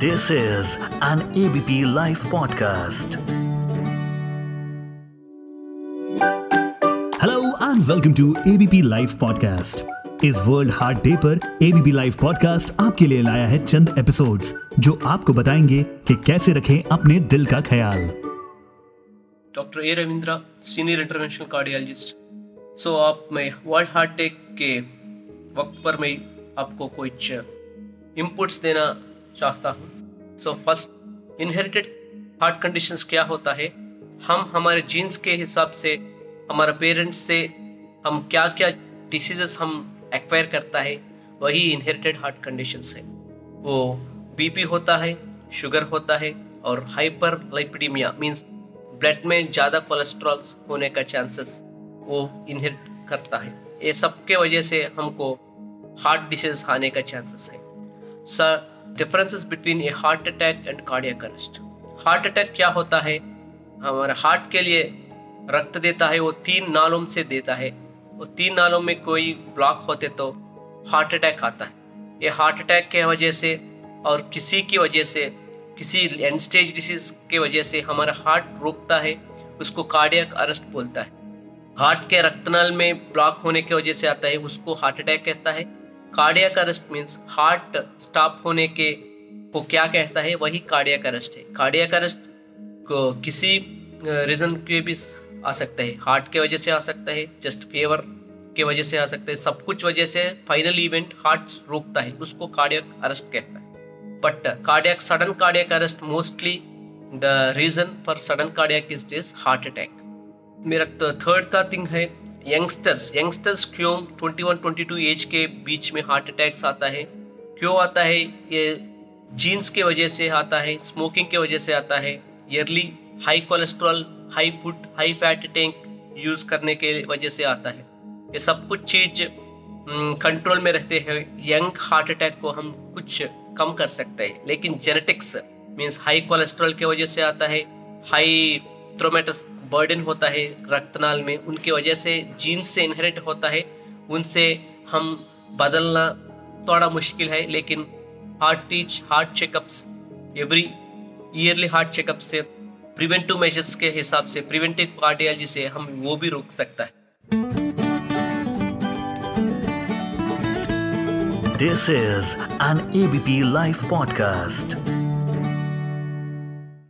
This is an ABP Life podcast. Hello and welcome to ABP Life podcast. इस world heart day पर ABP live podcast आपके लिए लाया है चंद episodes जो आपको बताएँगे कि कैसे रखें अपने दिल का ख्याल doctor A Ravindra senior interventional cardiologist so आप मैं वर्ल्ड हार्ट डे के वक्त पर मैं आपको कुछ इनपुट्स देना चाहता हूँ। So first inherited heart conditions क्या होता है? हम हमारे जीन्स के हिसाब से, हमारे पेरेंट्स से, हम क्या क्या डिसीजेस हम एक्वायर करता है, वही इनहेरिटेड हार्ट कंडीशंस है। वो बीपी होता है शुगर होता है, और हाइपर लाइपिडीमिया मीन्स ब्लड में ज़्यादा कोलेस्ट्रॉल होने का चांसेस वो इनहेरिट करता है। ये सब के वजह से हमको हार्ट डिसीज आने का चांसेस है। Sir differences between a heart attack and cardiac arrest heart attack क्या होता है? हमारे हार्ट के लिए रक्त देता है, वो तीन नालों से देता है। वो तीन नालों में कोई ब्लॉक होते तो हार्ट अटैक आता है। ये हार्ट अटैक के वजह से और किसी की वजह से, किसी एंड स्टेज डिसीज के वजह से हमारा हार्ट रुकता है, उसको कार्डियक अरेस्ट बोलता है। हार्ट के रक्तनाल में ब्लॉक होने की वजह से आता है, उसको हार्ट अटैक कहता है। Cardiac arrest means heart stop होने के को क्या कहता है? वही कार्डियक अरेस्ट है। कार्डियक अरेस्ट को किसी रीजन के भी आ सकता है। हार्ट के वजह से आ सकता है जस्ट फेवर के वजह से आ सकता है, सब कुछ वजह से फाइनल इवेंट हार्ट रोकता है, उसको कार्डियक अरेस्ट कहता है। But cardiac sudden cardiac arrest mostly the reason for sudden cardiac is heart attack मेरा थर्ड का थिंग है यंगस्टर्स यंगस्टर्स क्यों 21 22 एज के बीच में हार्ट अटैक्स आता है? क्यों आता है? ये जीन्स के वजह से आता है स्मोकिंग के वजह से आता है early high cholesterol high food high fat tank use करने के वजह से आता है। ये सब कुछ चीज़ कंट्रोल में रहते हैं। यंग हार्ट अटैक को हम कुछ कम कर सकते हैं। लेकिन जेनेटिक्स मीन्स हाई कोलेस्ट्रॉल की वजह से आता है हाई थ्रोमेटस बर्डन होता है रक्तनाल में, उनकी वजह से जीन से इनहेरिट होता है, उनसे हम बदलना थोड़ा मुश्किल है, लेकिन heart teach heart checkups every yearly heart checkup से प्रिवेंटिव मेजर्स के हिसाब से प्रिवेंटिव कार्डियोलॉजी से हम वो भी रोक सकता है This is an ABP Life podcast.